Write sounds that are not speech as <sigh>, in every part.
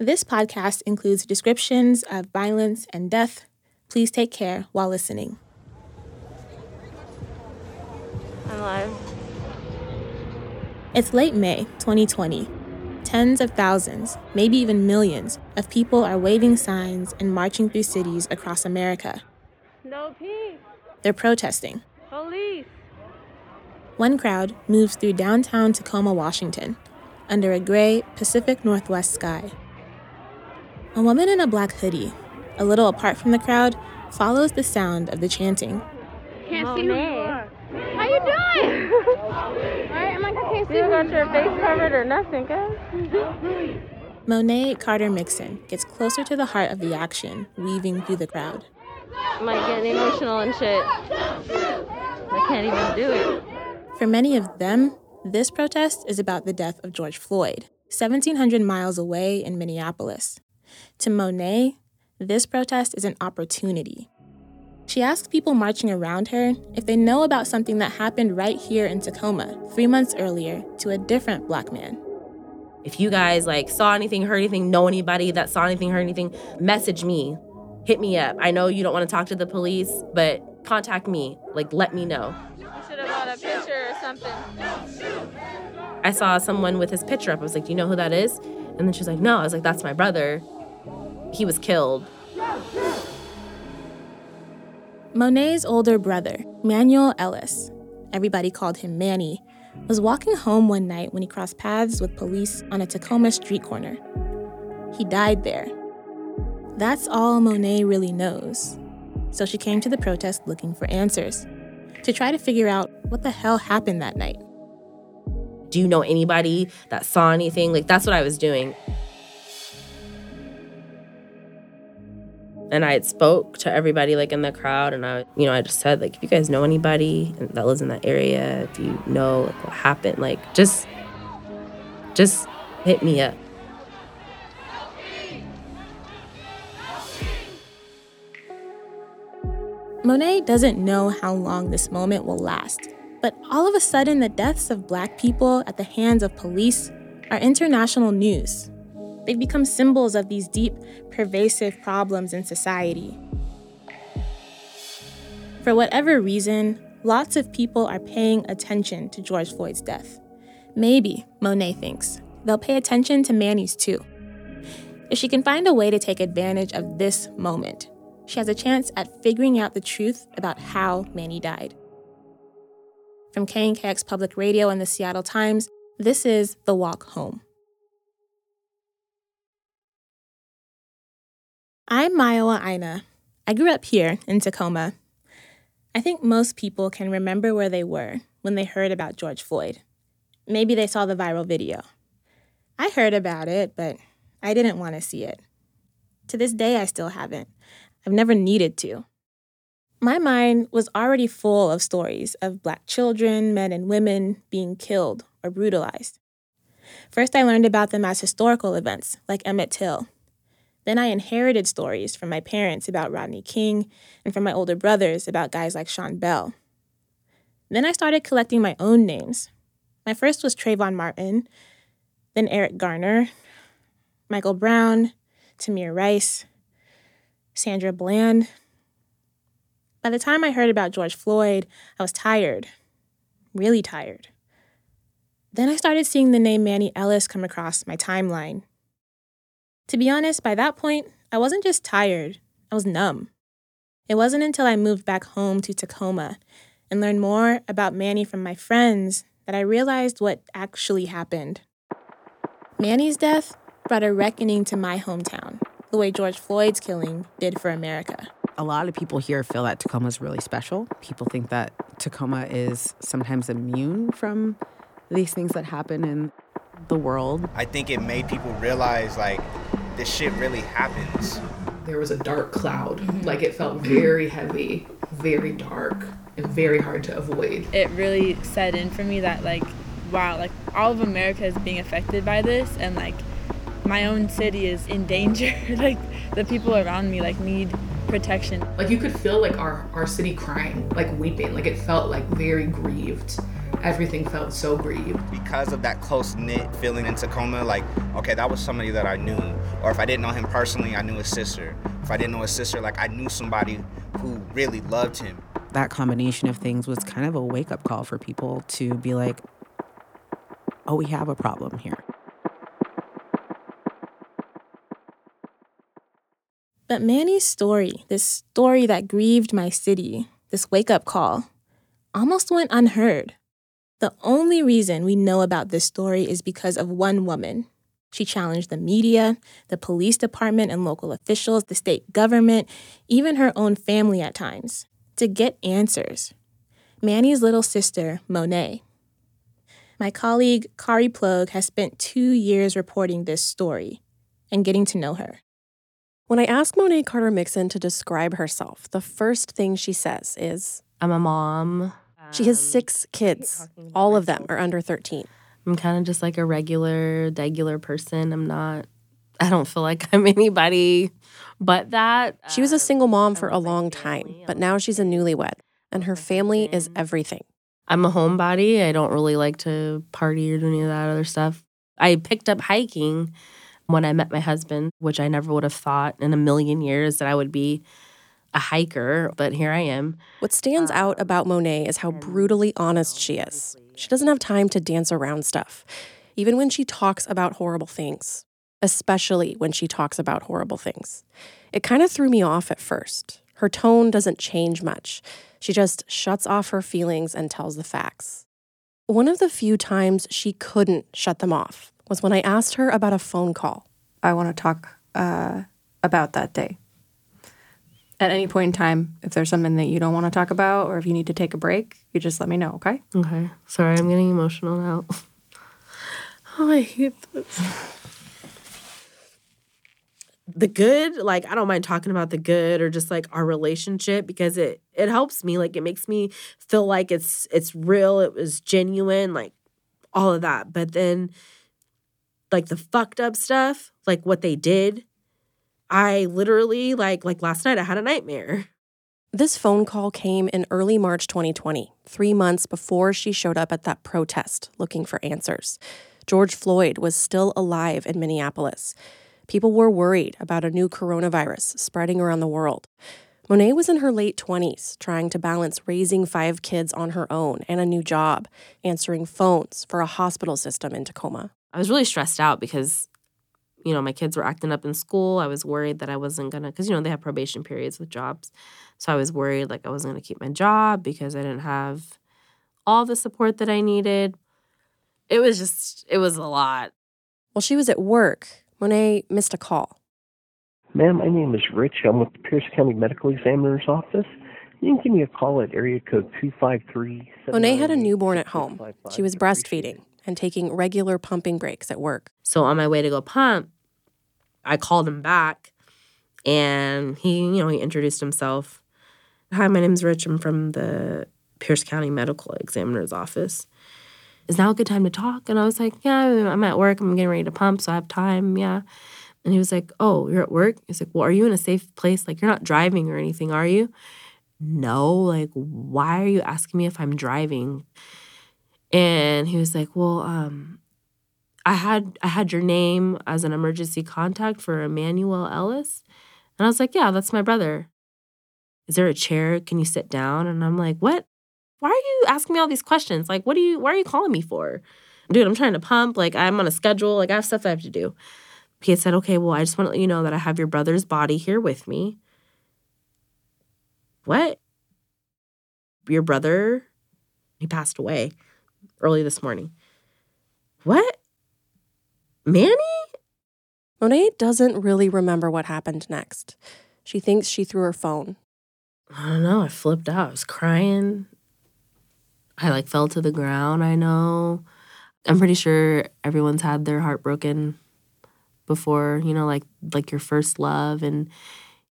This podcast includes descriptions of violence and death. Please take care while listening. I'm live. It's late May 2020. Tens of thousands, maybe even millions, of people are waving signs and marching through cities across America. No peace. They're protesting. Police. One crowd moves through downtown Tacoma, Washington, under a gray Pacific Northwest sky. A woman in a black hoodie, a little apart from the crowd, follows the sound of the chanting. Can't oh, see who you are. How you doing? <laughs> Alright, I'm like, I can't see You got your face covered or nothing, guys. Monet Carter Mixon gets closer to the heart of the action, weaving through the crowd. I might get emotional and shit. I can't even do it. For many of them, this protest is about the death of George Floyd, 1,700 miles away in Minneapolis. To Monet, this protest is an opportunity. She asks people marching around her if they know about something that happened right here in Tacoma three months earlier to a different black man. If you guys like saw anything, heard anything, know anybody that saw anything, heard anything, message me. Hit me up. I know you don't want to talk to the police, but contact me. Like let me know. You should have bought a picture or something. I saw someone with his picture up. I was like, "Do you know who that is?" And then she's like, "No." I was like, "That's my brother. He was killed." Monet's older brother, Manuel Ellis, everybody called him Manny, was walking home one night when he crossed paths with police on a Tacoma street corner. He died there. That's all Monet really knows. So she came to the protest looking for answers, to try to figure out what the hell happened that night. Do you know anybody that saw anything? Like that's what I was doing. And I had spoke to everybody like in the crowd and I you know I just said like if you guys know anybody that lives in that area if you know like what happened like just just hit me up Monet doesn't know how long this moment will last, but all of a sudden the deaths of black people at the hands of police are international news. They've become symbols of these deep, pervasive problems in society. For whatever reason, lots of people are paying attention to George Floyd's death. Maybe, Monet thinks, they'll pay attention to Manny's too. If she can find a way to take advantage of this moment, she has a chance at figuring out the truth about how Manny died. From KNKX Public Radio and the Seattle Times, this is The Walk Home. I'm Mayowa Aina. I grew up here in Tacoma. I think most people can remember where they were when they heard about George Floyd. Maybe they saw the viral video. I heard about it, but I didn't want to see it. To this day, I still haven't. I've never needed to. My mind was already full of stories of Black children, men, and women being killed or brutalized. First, I learned about them as historical events, like Emmett Till then I inherited stories from my parents about Rodney King and from my older brothers about guys like Sean Bell. Then I started collecting my own names. My first was Trayvon Martin, then Eric Garner, Michael Brown, Tamir Rice, Sandra Bland. By the time I heard about George Floyd, I was tired, really tired. Then I started seeing the name Manny Ellis come across my timeline. To be honest, by that point, I wasn't just tired, I was numb. It wasn't until I moved back home to Tacoma and learned more about Manny from my friends that I realized what actually happened. Manny's death brought a reckoning to my hometown, the way George Floyd's killing did for America. A lot of people here feel that Tacoma is really special. People think that Tacoma is sometimes immune from these things that happen in the world. I think it made people realize like this shit really happens. There was a dark cloud. Mm-hmm. Like it felt mm-hmm. very heavy, very dark, and very hard to avoid. It really set in for me that like wow, like all of America is being affected by this and like my own city is in danger. <laughs> like the people around me like need protection. Like you could feel like our our city crying, like weeping. Like it felt like very grieved. Everything felt so grieved. Because of that close knit feeling in Tacoma, like, okay, that was somebody that I knew. Or if I didn't know him personally, I knew his sister. If I didn't know his sister, like, I knew somebody who really loved him. That combination of things was kind of a wake up call for people to be like, oh, we have a problem here. But Manny's story, this story that grieved my city, this wake up call, almost went unheard. The only reason we know about this story is because of one woman. She challenged the media, the police department and local officials, the state government, even her own family at times, to get answers. Manny's little sister, Monet. My colleague, Kari Plog, has spent two years reporting this story and getting to know her. When I ask Monet Carter Mixon to describe herself, the first thing she says is I'm a mom. She has Um, six kids. All of them are under 13. I'm kind of just like a regular, regular person. I'm not. I don't feel like I'm <laughs> anybody but that. She was a Um, single mom for a long time, but now she's a newlywed, and her family is everything. I'm a homebody. I don't really like to party or do any of that other stuff. I picked up hiking when I met my husband, which I never would have thought in a million years that I would be a hiker, but here I am. What stands out about Monet is how brutally honest she is. She doesn't have time to dance around stuff, even when she talks about horrible things, especially when she talks about horrible things. It kind of threw me off at first. Her tone doesn't change much. She just shuts off her feelings and tells the facts. One of the few times she couldn't shut them off was when I asked her about a phone call. I want to talk uh, about that day. At any point in time, if there's something that you don't want to talk about or if you need to take a break, you just let me know, okay? Okay. Sorry, I'm getting emotional now. <laughs> oh, I hate this. The good, like I don't mind talking about the good or just like our relationship because it it helps me. Like it makes me feel like it's it's real, it was genuine, like all of that. But then like the fucked up stuff, like what they did, I literally like like last night I had a nightmare. This phone call came in early March 2020, three months before she showed up at that protest looking for answers. George Floyd was still alive in Minneapolis. People were worried about a new coronavirus spreading around the world. Monet was in her late 20s, trying to balance raising five kids on her own and a new job, answering phones for a hospital system in Tacoma. I was really stressed out because, you know, my kids were acting up in school. I was worried that I wasn't gonna, because, you know, they have probation periods with jobs. So I was worried like I wasn't gonna keep my job because I didn't have all the support that I needed. It was just, it was a lot. While she was at work, Monet missed a call. Ma'am, my name is Rich. I'm with the Pierce County Medical Examiner's Office. You can give me a call at area code 253. Monet had a newborn at home. She was breastfeeding and taking regular pumping breaks at work. So on my way to go pump, I called him back and he, you know, he introduced himself. Hi, my name's Rich. I'm from the Pierce County Medical Examiner's Office. Is now a good time to talk? And I was like, Yeah, I'm at work. I'm getting ready to pump, so I have time. Yeah. And he was like, Oh, you're at work? He's like, Well, are you in a safe place? Like, you're not driving or anything, are you? No. Like, why are you asking me if I'm driving? And he was like, Well, um, I had I had your name as an emergency contact for Emmanuel Ellis. And I was like, Yeah, that's my brother. Is there a chair? Can you sit down? And I'm like, What? Why are you asking me all these questions? Like, what do you why are you calling me for? Dude, I'm trying to pump. Like, I'm on a schedule. Like, I have stuff I have to do. He had said, Okay, well, I just want to let you know that I have your brother's body here with me. What? Your brother? He passed away early this morning. What? Manny? Monet doesn't really remember what happened next. She thinks she threw her phone. I don't know. I flipped out. I was crying. I like fell to the ground. I know. I'm pretty sure everyone's had their heart broken before, you know, like like your first love and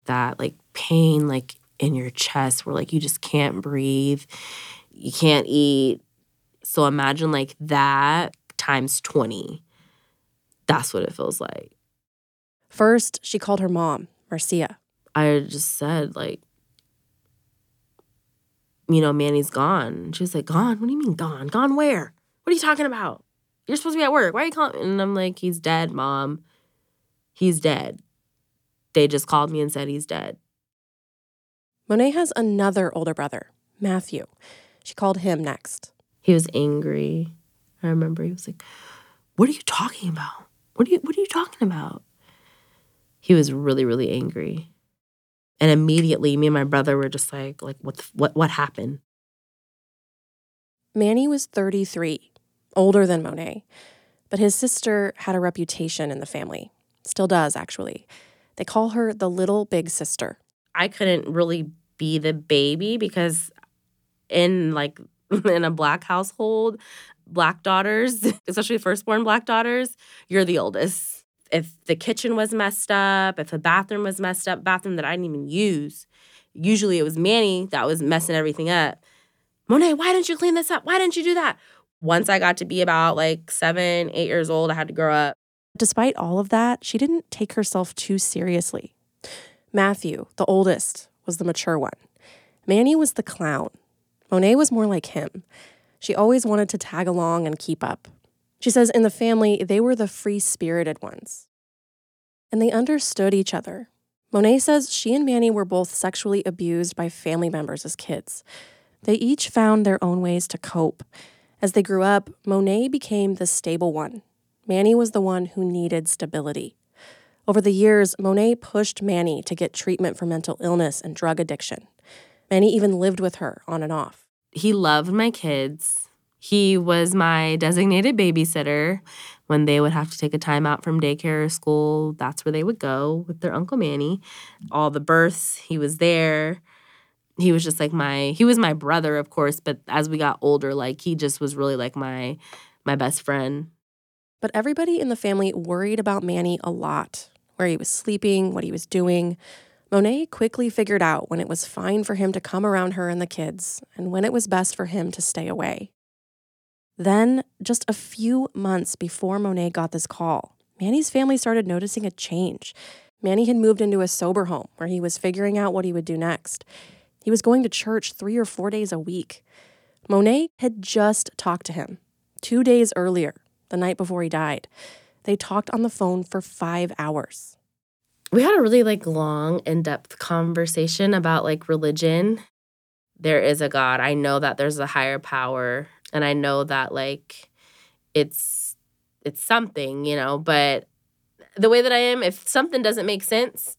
that like pain like in your chest where like you just can't breathe. You can't eat. So imagine like that times 20. That's what it feels like. First, she called her mom, Marcia. I just said like you know, Manny's gone. She was like, Gone? What do you mean gone? Gone where? What are you talking about? You're supposed to be at work. Why are you calling? And I'm like, He's dead, mom. He's dead. They just called me and said he's dead. Monet has another older brother, Matthew. She called him next. He was angry. I remember he was like, What are you talking about? What are you what are you talking about? He was really, really angry. And immediately me and my brother were just like, like what the, what what happened? Manny was 33, older than Monet, but his sister had a reputation in the family. Still does, actually. They call her the little big sister. I couldn't really be the baby because in like <laughs> in a black household, black daughters, <laughs> especially firstborn black daughters, you're the oldest. If the kitchen was messed up, if the bathroom was messed up, bathroom that I didn't even use, usually it was Manny that was messing everything up. Monet, why didn't you clean this up? Why didn't you do that? Once I got to be about like seven, eight years old, I had to grow up. Despite all of that, she didn't take herself too seriously. Matthew, the oldest, was the mature one. Manny was the clown. Monet was more like him. She always wanted to tag along and keep up. She says in the family, they were the free spirited ones. And they understood each other. Monet says she and Manny were both sexually abused by family members as kids. They each found their own ways to cope. As they grew up, Monet became the stable one. Manny was the one who needed stability. Over the years, Monet pushed Manny to get treatment for mental illness and drug addiction. Manny even lived with her on and off. He loved my kids. He was my designated babysitter. When they would have to take a time out from daycare or school, that's where they would go with their Uncle Manny. All the births, he was there he was just like my he was my brother of course but as we got older like he just was really like my my best friend but everybody in the family worried about manny a lot where he was sleeping what he was doing monet quickly figured out when it was fine for him to come around her and the kids and when it was best for him to stay away then just a few months before monet got this call manny's family started noticing a change manny had moved into a sober home where he was figuring out what he would do next he was going to church three or four days a week. Monet had just talked to him two days earlier, the night before he died. They talked on the phone for five hours. We had a really like long, in-depth conversation about like religion. There is a God. I know that there's a higher power, and I know that like it's it's something, you know, but the way that I am, if something doesn't make sense,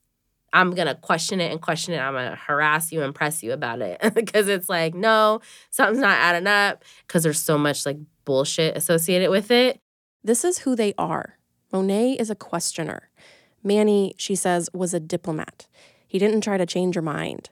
I'm to question it and question it. I'm to harass you and press you about it <laughs> because it's like, no, something's not adding up because there's so much like bullshit associated with it. This is who they are. Monet is a questioner. Manny, she says, was a diplomat. He didn't try to change her mind.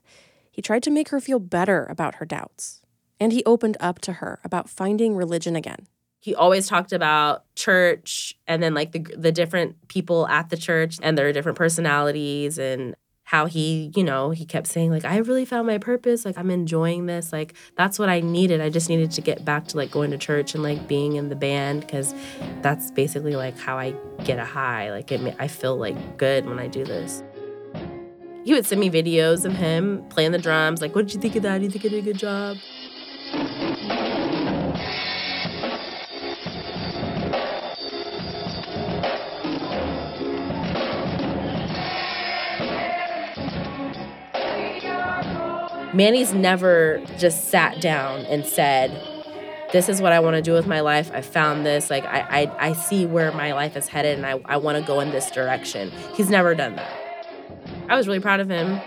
He tried to make her feel better about her doubts. And he opened up to her about finding religion again he always talked about church and then like the the different people at the church and their different personalities and how he, you know, he kept saying like I really found my purpose, like I'm enjoying this, like that's what I needed. I just needed to get back to like going to church and like being in the band cuz that's basically like how I get a high. Like it I feel like good when I do this. He would send me videos of him playing the drums, like what did you think of that? Do you think I did a good job? Manny's never just sat down and said, this is what I want to do with my life. I found this. Like, I, I, I see where my life is headed and I, I want to go in this direction. He's never done that. I was really proud of him.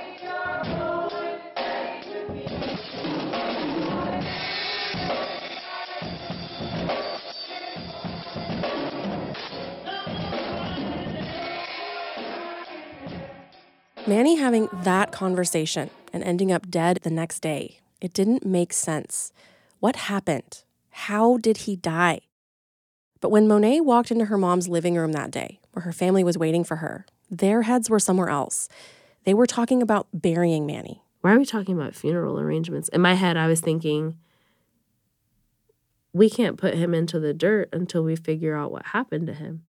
Manny having that conversation and ending up dead the next day, it didn't make sense. What happened? How did he die? But when Monet walked into her mom's living room that day, where her family was waiting for her, their heads were somewhere else. They were talking about burying Manny. Why are we talking about funeral arrangements? In my head, I was thinking, we can't put him into the dirt until we figure out what happened to him.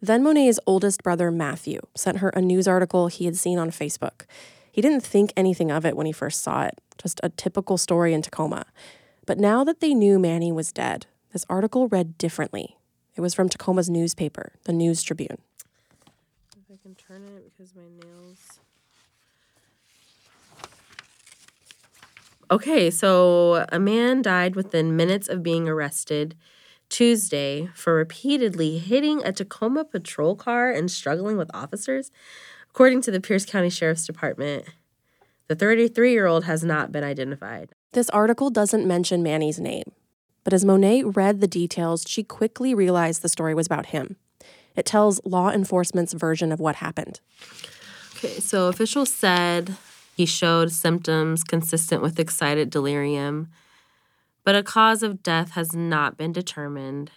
Then Monet's oldest brother, Matthew, sent her a news article he had seen on Facebook. He didn't think anything of it when he first saw it, just a typical story in Tacoma. But now that they knew Manny was dead, this article read differently. It was from Tacoma's newspaper, the News Tribune. If I can turn it because my nails. Okay, so a man died within minutes of being arrested Tuesday for repeatedly hitting a Tacoma patrol car and struggling with officers. According to the Pierce County Sheriff's Department, the 33 year old has not been identified. This article doesn't mention Manny's name, but as Monet read the details, she quickly realized the story was about him. It tells law enforcement's version of what happened. Okay, so officials said he showed symptoms consistent with excited delirium, but a cause of death has not been determined.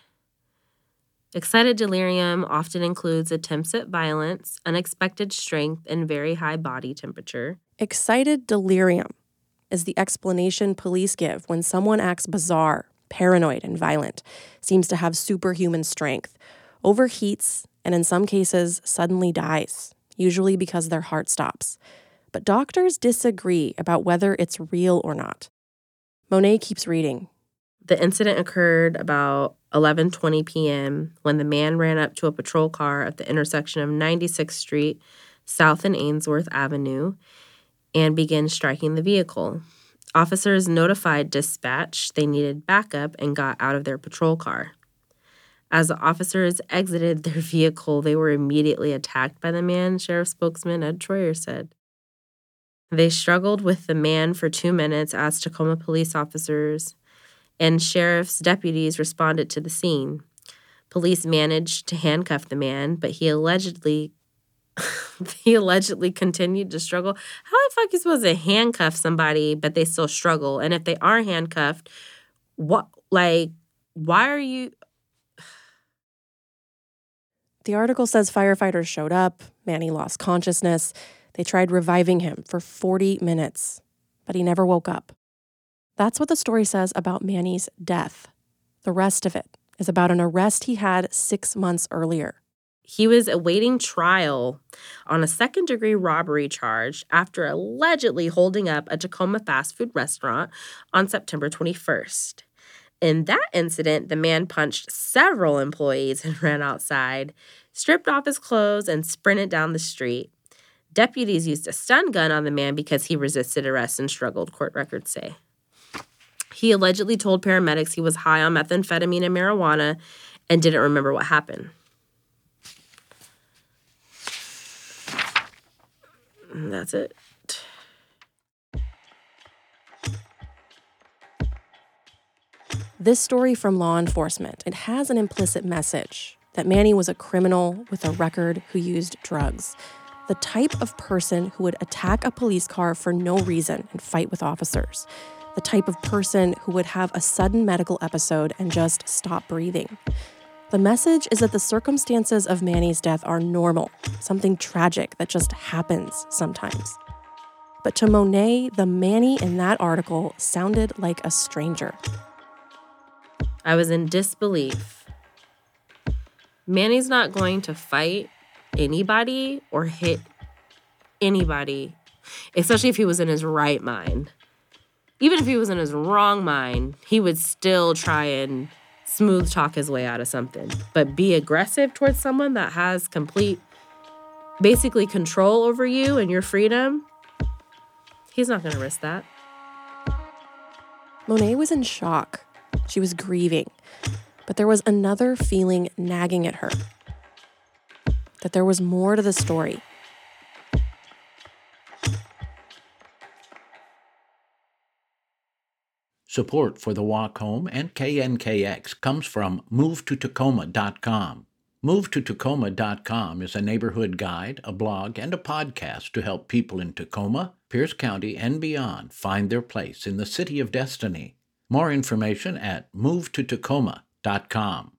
Excited delirium often includes attempts at violence, unexpected strength, and very high body temperature. Excited delirium is the explanation police give when someone acts bizarre, paranoid, and violent, seems to have superhuman strength, overheats, and in some cases, suddenly dies, usually because their heart stops but doctors disagree about whether it's real or not. Monet keeps reading. The incident occurred about 11:20 p.m. when the man ran up to a patrol car at the intersection of 96th Street South and Ainsworth Avenue and began striking the vehicle. Officers notified dispatch they needed backup and got out of their patrol car. As the officers exited their <laughs> vehicle, they were immediately attacked by the man, Sheriff spokesman Ed Troyer said. They struggled with the man for two minutes as Tacoma police officers and sheriff's deputies responded to the scene. Police managed to handcuff the man, but he allegedly <laughs> he allegedly continued to struggle. How the fuck are you supposed to handcuff somebody but they still struggle? And if they are handcuffed, what like why are you The article says firefighters showed up, Manny lost consciousness. They tried reviving him for 40 minutes, but he never woke up. That's what the story says about Manny's death. The rest of it is about an arrest he had six months earlier. He was awaiting trial on a second degree robbery charge after allegedly holding up a Tacoma fast food restaurant on September 21st. In that incident, the man punched several employees and <laughs> ran outside, stripped off his clothes, and sprinted down the street. Deputies used a stun gun on the man because he resisted arrest and struggled, court records say. He allegedly told paramedics he was high on methamphetamine and marijuana and didn't remember what happened. And that's it. This story from law enforcement, it has an implicit message that Manny was a criminal with a record who used drugs the type of person who would attack a police car for no reason and fight with officers, the type of person who would have a sudden medical episode and just stop breathing. The message is that the circumstances of Manny's death are normal, something tragic that just happens sometimes. But to Monet, the Manny in that article sounded like a stranger. I was in disbelief. Manny's not going to fight anybody or hit anybody, especially if he was in his right mind. Even if he was in his wrong mind, he would still try and smooth talk his way out of something. But be aggressive towards someone that has complete, basically, control over you and your freedom, he's not going to risk that. Monet was in shock. She was grieving. But there was another feeling nagging at her that there was more to the story. Support for the walk home and KNKX comes from MoveToTacoma.com. MoveToTacoma.com is a neighborhood guide, a blog, and a podcast to help people in Tacoma, Pierce County, and beyond find their place in the city of destiny. More information at MoveToTacoma.com.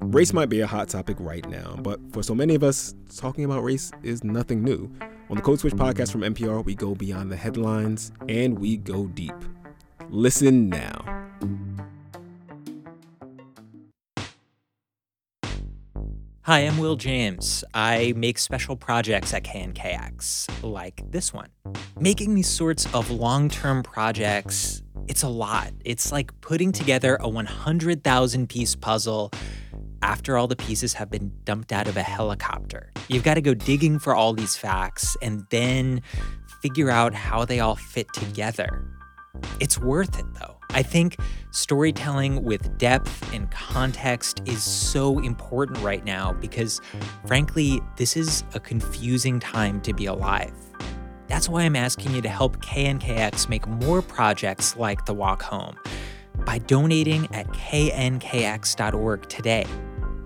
Race might be a hot topic right now, but for so many of us, talking about race is nothing new. On the Code Switch podcast from NPR, we go beyond the headlines and we go deep. Listen now. Hi, I'm Will James. I make special projects at KNKX, like this one. Making these sorts of long term projects, it's a lot. It's like putting together a 100,000 piece puzzle after all the pieces have been dumped out of a helicopter. You've got to go digging for all these facts and then figure out how they all fit together. It's worth it, though. I think storytelling with depth and context is so important right now because, frankly, this is a confusing time to be alive. That's why I'm asking you to help KNKX make more projects like The Walk Home by donating at knkx.org today.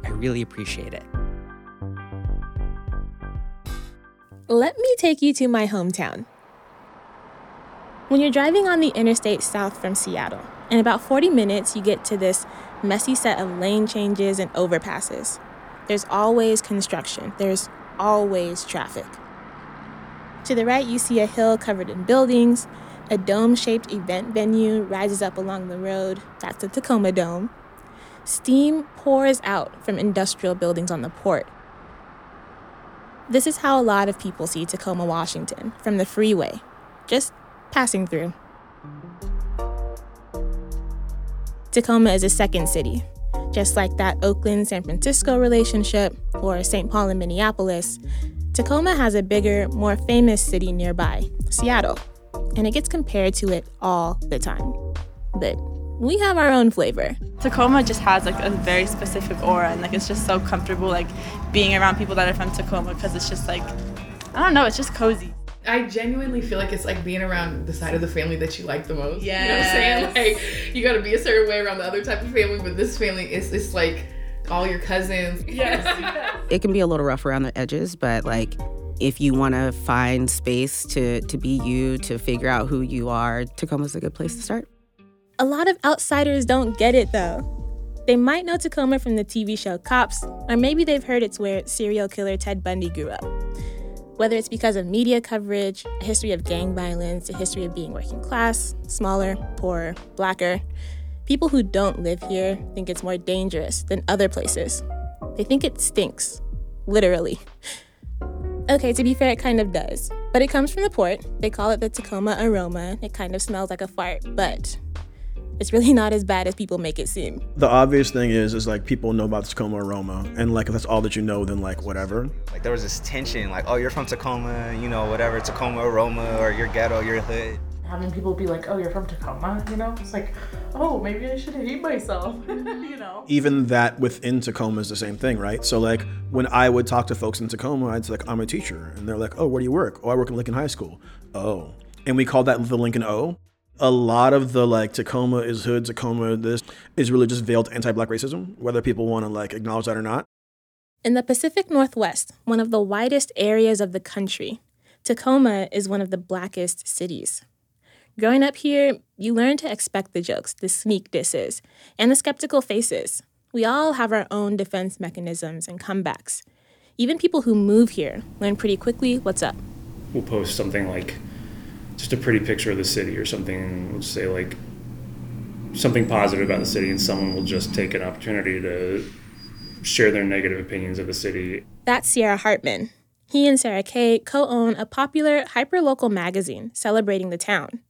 I really appreciate it. Let me take you to my hometown. When you're driving on the interstate south from Seattle, in about 40 minutes, you get to this messy set of lane changes and overpasses. There's always construction, there's always traffic. To the right, you see a hill covered in buildings. A dome shaped event venue rises up along the road. That's the Tacoma Dome. Steam pours out from industrial buildings on the port. This is how a lot of people see Tacoma, Washington, from the freeway, just passing through. Tacoma is a second city. Just like that Oakland San Francisco relationship or St. Paul and Minneapolis, Tacoma has a bigger, more famous city nearby, Seattle, and it gets compared to it all the time. But we have our own flavor. Tacoma just has like a very specific aura and like it's just so comfortable like being around people that are from Tacoma because it's just like I don't know, it's just cozy. I genuinely feel like it's like being around the side of the family that you like the most. Yeah. You know what I'm saying? Like you gotta be a certain way around the other type of family, but this family is it's like all your cousins. Yes. It can be a little rough around the edges, but like if you want to find space to to be you, to figure out who you are, Tacoma's a good place to start. A lot of outsiders don't get it though. They might know Tacoma from the TV show Cops, or maybe they've heard it's where serial killer Ted Bundy grew up. Whether it's because of media coverage, a history of gang violence, a history of being working class, smaller, poorer, blacker, people who don't live here think it's more dangerous than other places. They think it stinks, literally. Okay, to be fair, it kind of does. But it comes from the port. They call it the Tacoma aroma. It kind of smells like a fart, but it's really <laughs> not as bad as people make it seem. The obvious thing is, is like people know about Tacoma aroma, and like if that's all that you know, then like whatever. Like there was this tension, like, oh, you're from Tacoma, you know, whatever, Tacoma aroma, or you're ghetto, you're hood. Having people be like, oh, you're from Tacoma, you know? It's like, oh, maybe I should hate myself, <laughs> you know? Even that within Tacoma is the same thing, right? So like when I would talk to folks in Tacoma, I'd say like, I'm a teacher, and they're like, oh, where do you work? Oh, I work in Lincoln High School. Oh, and we call that the Lincoln O. A lot of the like Tacoma is hood, Tacoma this is really just veiled anti-black racism, whether people want to like acknowledge that or not. In the Pacific Northwest, one of the widest areas of the country, Tacoma is one of the blackest cities. Growing up here, you learn to expect the jokes, the sneak disses, and the skeptical faces. We all have our own defense mechanisms and comebacks. Even people who move here learn pretty quickly what's up. We'll post something like just a pretty picture of the city or something, we'll say like something positive about the city, and someone will just take an opportunity to share their negative opinions of the city. That's Sierra Hartman. He and Sarah Kay co own a popular hyperlocal magazine celebrating the town.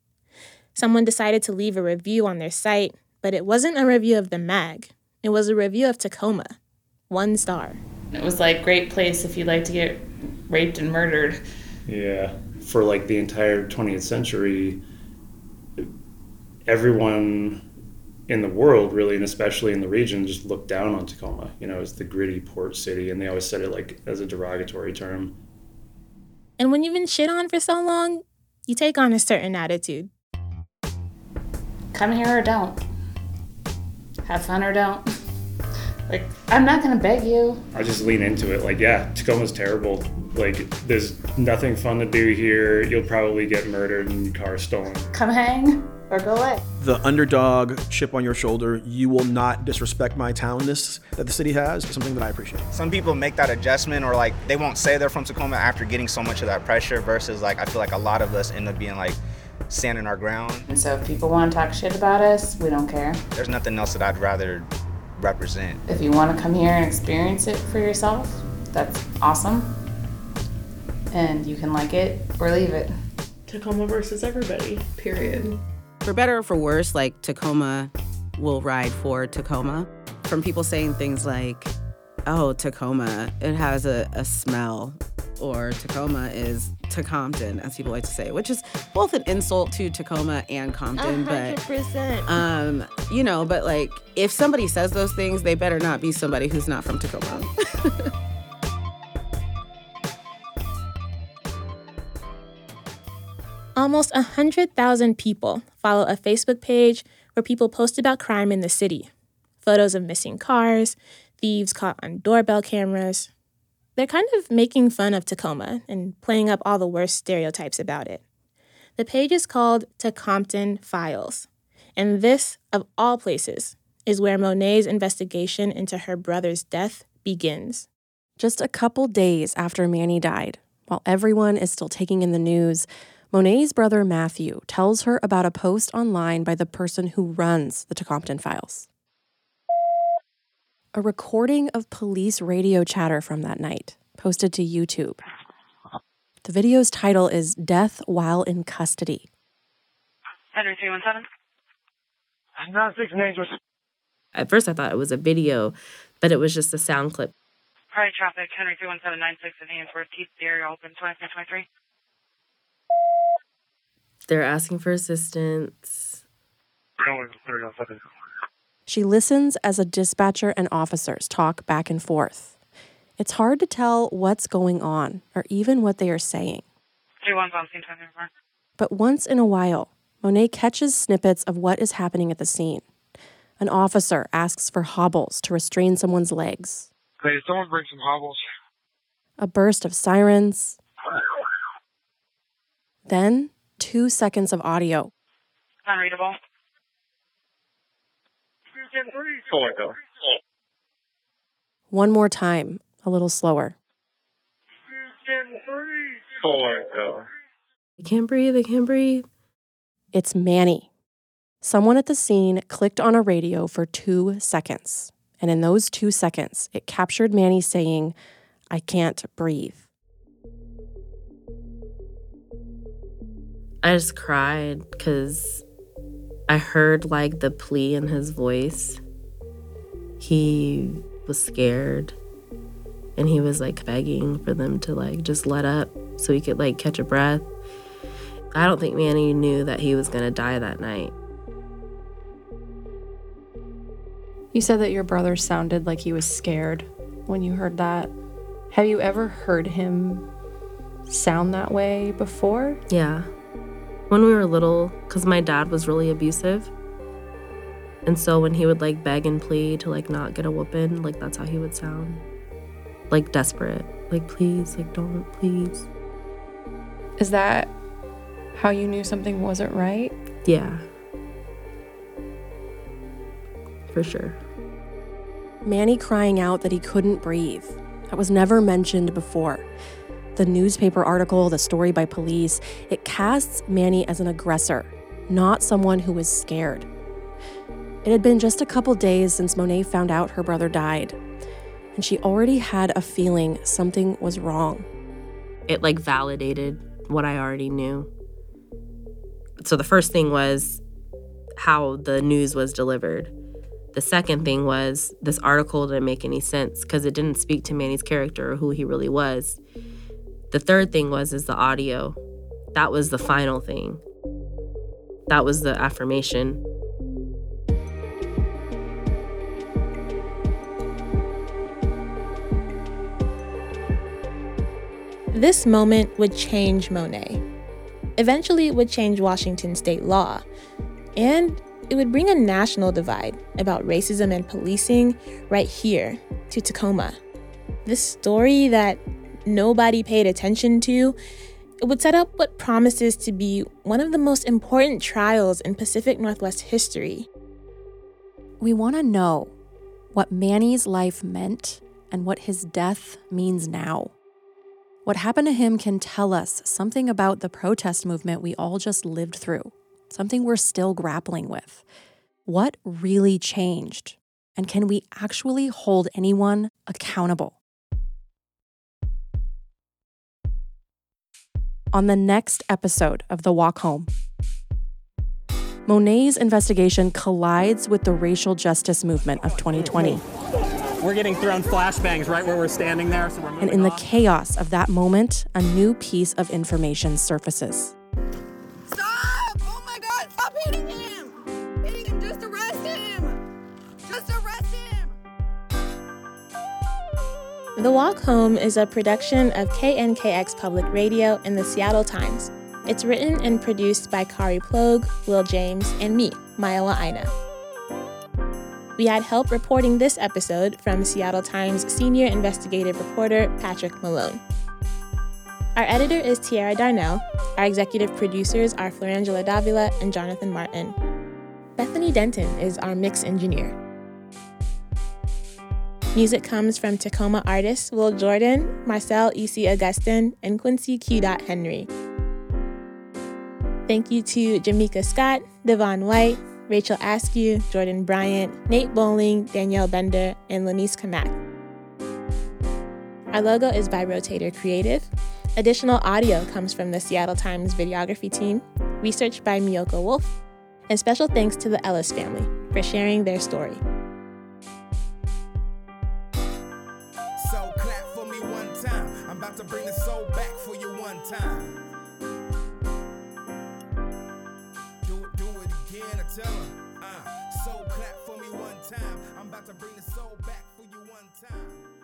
Someone decided to leave a review on their site, but it wasn't a review of the mag, it was a review of Tacoma. One star. It was like, great place if you'd like to get raped and murdered. Yeah, for like the entire 20th century, everyone in the world, really, and especially in the region, just looked down on Tacoma, you know, as the gritty port city, and they always said it like as a derogatory term. And when you've been shit on for so long, you take on a certain attitude. Come here or don't. Have fun or don't. Like, I'm not gonna beg you. I just lean into it. Like, yeah, Tacoma's terrible. Like, there's nothing fun to do here. You'll probably get murdered and your car stolen. Come hang or go away. The underdog chip on your shoulder, you will not disrespect my townness that the city has, is something that I appreciate. Some people make that adjustment or like they won't say they're from Tacoma after getting so much of that pressure versus like I feel like a lot of us end up being like standing our ground. And so if people want to talk shit about us, we don't care. There's nothing else that I'd rather represent. If you want to come here and experience it for yourself, that's awesome. And you can like it or leave it. Tacoma versus everybody, period. For better or for worse, like Tacoma will ride for Tacoma. From people saying things like, oh, Tacoma, it has a, a smell, or Tacoma is Tacompton, as people like to say, which is both an insult to Tacoma and Compton. But 100%. um, you know, but like if somebody says those things, they better not be somebody who's not from Tacoma. <laughs> Almost 100,000 people follow a Facebook page where people post about crime in the city photos of missing cars, thieves caught on doorbell cameras. They're kind of making fun of Tacoma and playing up all the worst stereotypes about it. The page is called Tacompton Files, and this, of all places, is where Monet's investigation into her brother's death begins. Just a couple days after Manny died, while everyone is still taking in the news, Monet's brother Matthew tells her about a post online by the person who runs the Tacompton files. A recording of police radio chatter from that night, posted to YouTube. The video's title is Death While in Custody. Henry 317. Nine six At first, I thought it was a video, but it was just a sound clip. Priority traffic, Henry 31796 in Ainsworth. Keep the area open. 2323. They're asking for assistance. She listens as a dispatcher and officers talk back and forth. It's hard to tell what's going on or even what they are saying. on scene But once in a while, Monet catches snippets of what is happening at the scene. An officer asks for hobbles to restrain someone's legs. Hey, someone bring some hobbles. A burst of sirens. Then, two seconds of audio. Unreadable. One more time, a little slower. I can't breathe, I can't breathe. It's Manny. Someone at the scene clicked on a radio for two seconds. And in those two seconds, it captured Manny saying, I can't breathe. I just cried because I heard like the plea in his voice. He was scared and he was like begging for them to like just let up so he could like catch a breath. I don't think Manny knew that he was going to die that night. You said that your brother sounded like he was scared when you heard that. Have you ever heard him sound that way before? Yeah. When we were little, because my dad was really abusive. And so when he would like beg and plead to like not get a whooping, like that's how he would sound. Like desperate. Like, please, like, don't, please. Is that how you knew something wasn't right? Yeah. For sure. Manny crying out that he couldn't breathe. That was never mentioned before. The newspaper article, the story by police, it casts Manny as an aggressor, not someone who was scared. It had been just a couple days since Monet found out her brother died, and she already had a feeling something was wrong. It like validated what I already knew. So the first thing was how the news was delivered. The second thing was this article didn't make any sense because it didn't speak to Manny's character or who he really was. The third thing was is the audio. That was the final thing. That was the affirmation. This moment would change Monet. Eventually, it would change Washington state law. And it would bring a national divide about racism and policing right here to Tacoma. This story that nobody paid attention to, it would set up what promises to be one of the most important trials in Pacific Northwest history. We want to know what Manny's life meant and what his death means now. What happened to him can tell us something about the protest movement we all just lived through, something we're still grappling with. What really changed? And can we actually hold anyone accountable? On the next episode of The Walk Home, Monet's investigation collides with the racial justice movement of 2020. We're getting thrown flashbangs right where we're standing there. So we're And in the chaos of that moment, a new piece of information surfaces. Stop! Oh my god, stop hitting him! The Walk Home is a production of KNKX Public Radio and the Seattle Times. It's written and produced by Kari Plog, Will James, and me, Mayowa Aina. We had help reporting this episode from Seattle Times senior investigative reporter Patrick Malone. Our editor is Tiara Darnell. Our executive producers are Florangela Davila and Jonathan Martin. Bethany Denton is our mix engineer. Music comes from Tacoma artists Will Jordan, Marcel E.C. Augustin, and Quincy Q. Henry. Thank you to Jamaica Scott, Devon White, Rachel Askew, Jordan Bryant, Nate Bowling, Danielle Bender, and Lanice Kamak. Our logo is by Rotator Creative. Additional audio comes from the Seattle Times videography team, research by Miyoko Wolf, and special thanks to the Ellis family for sharing their story. About to bring the soul back for you one time. Do it, do it again. I tell 'em. Uh, so clap for me one time. I'm about to bring the soul back for you one time.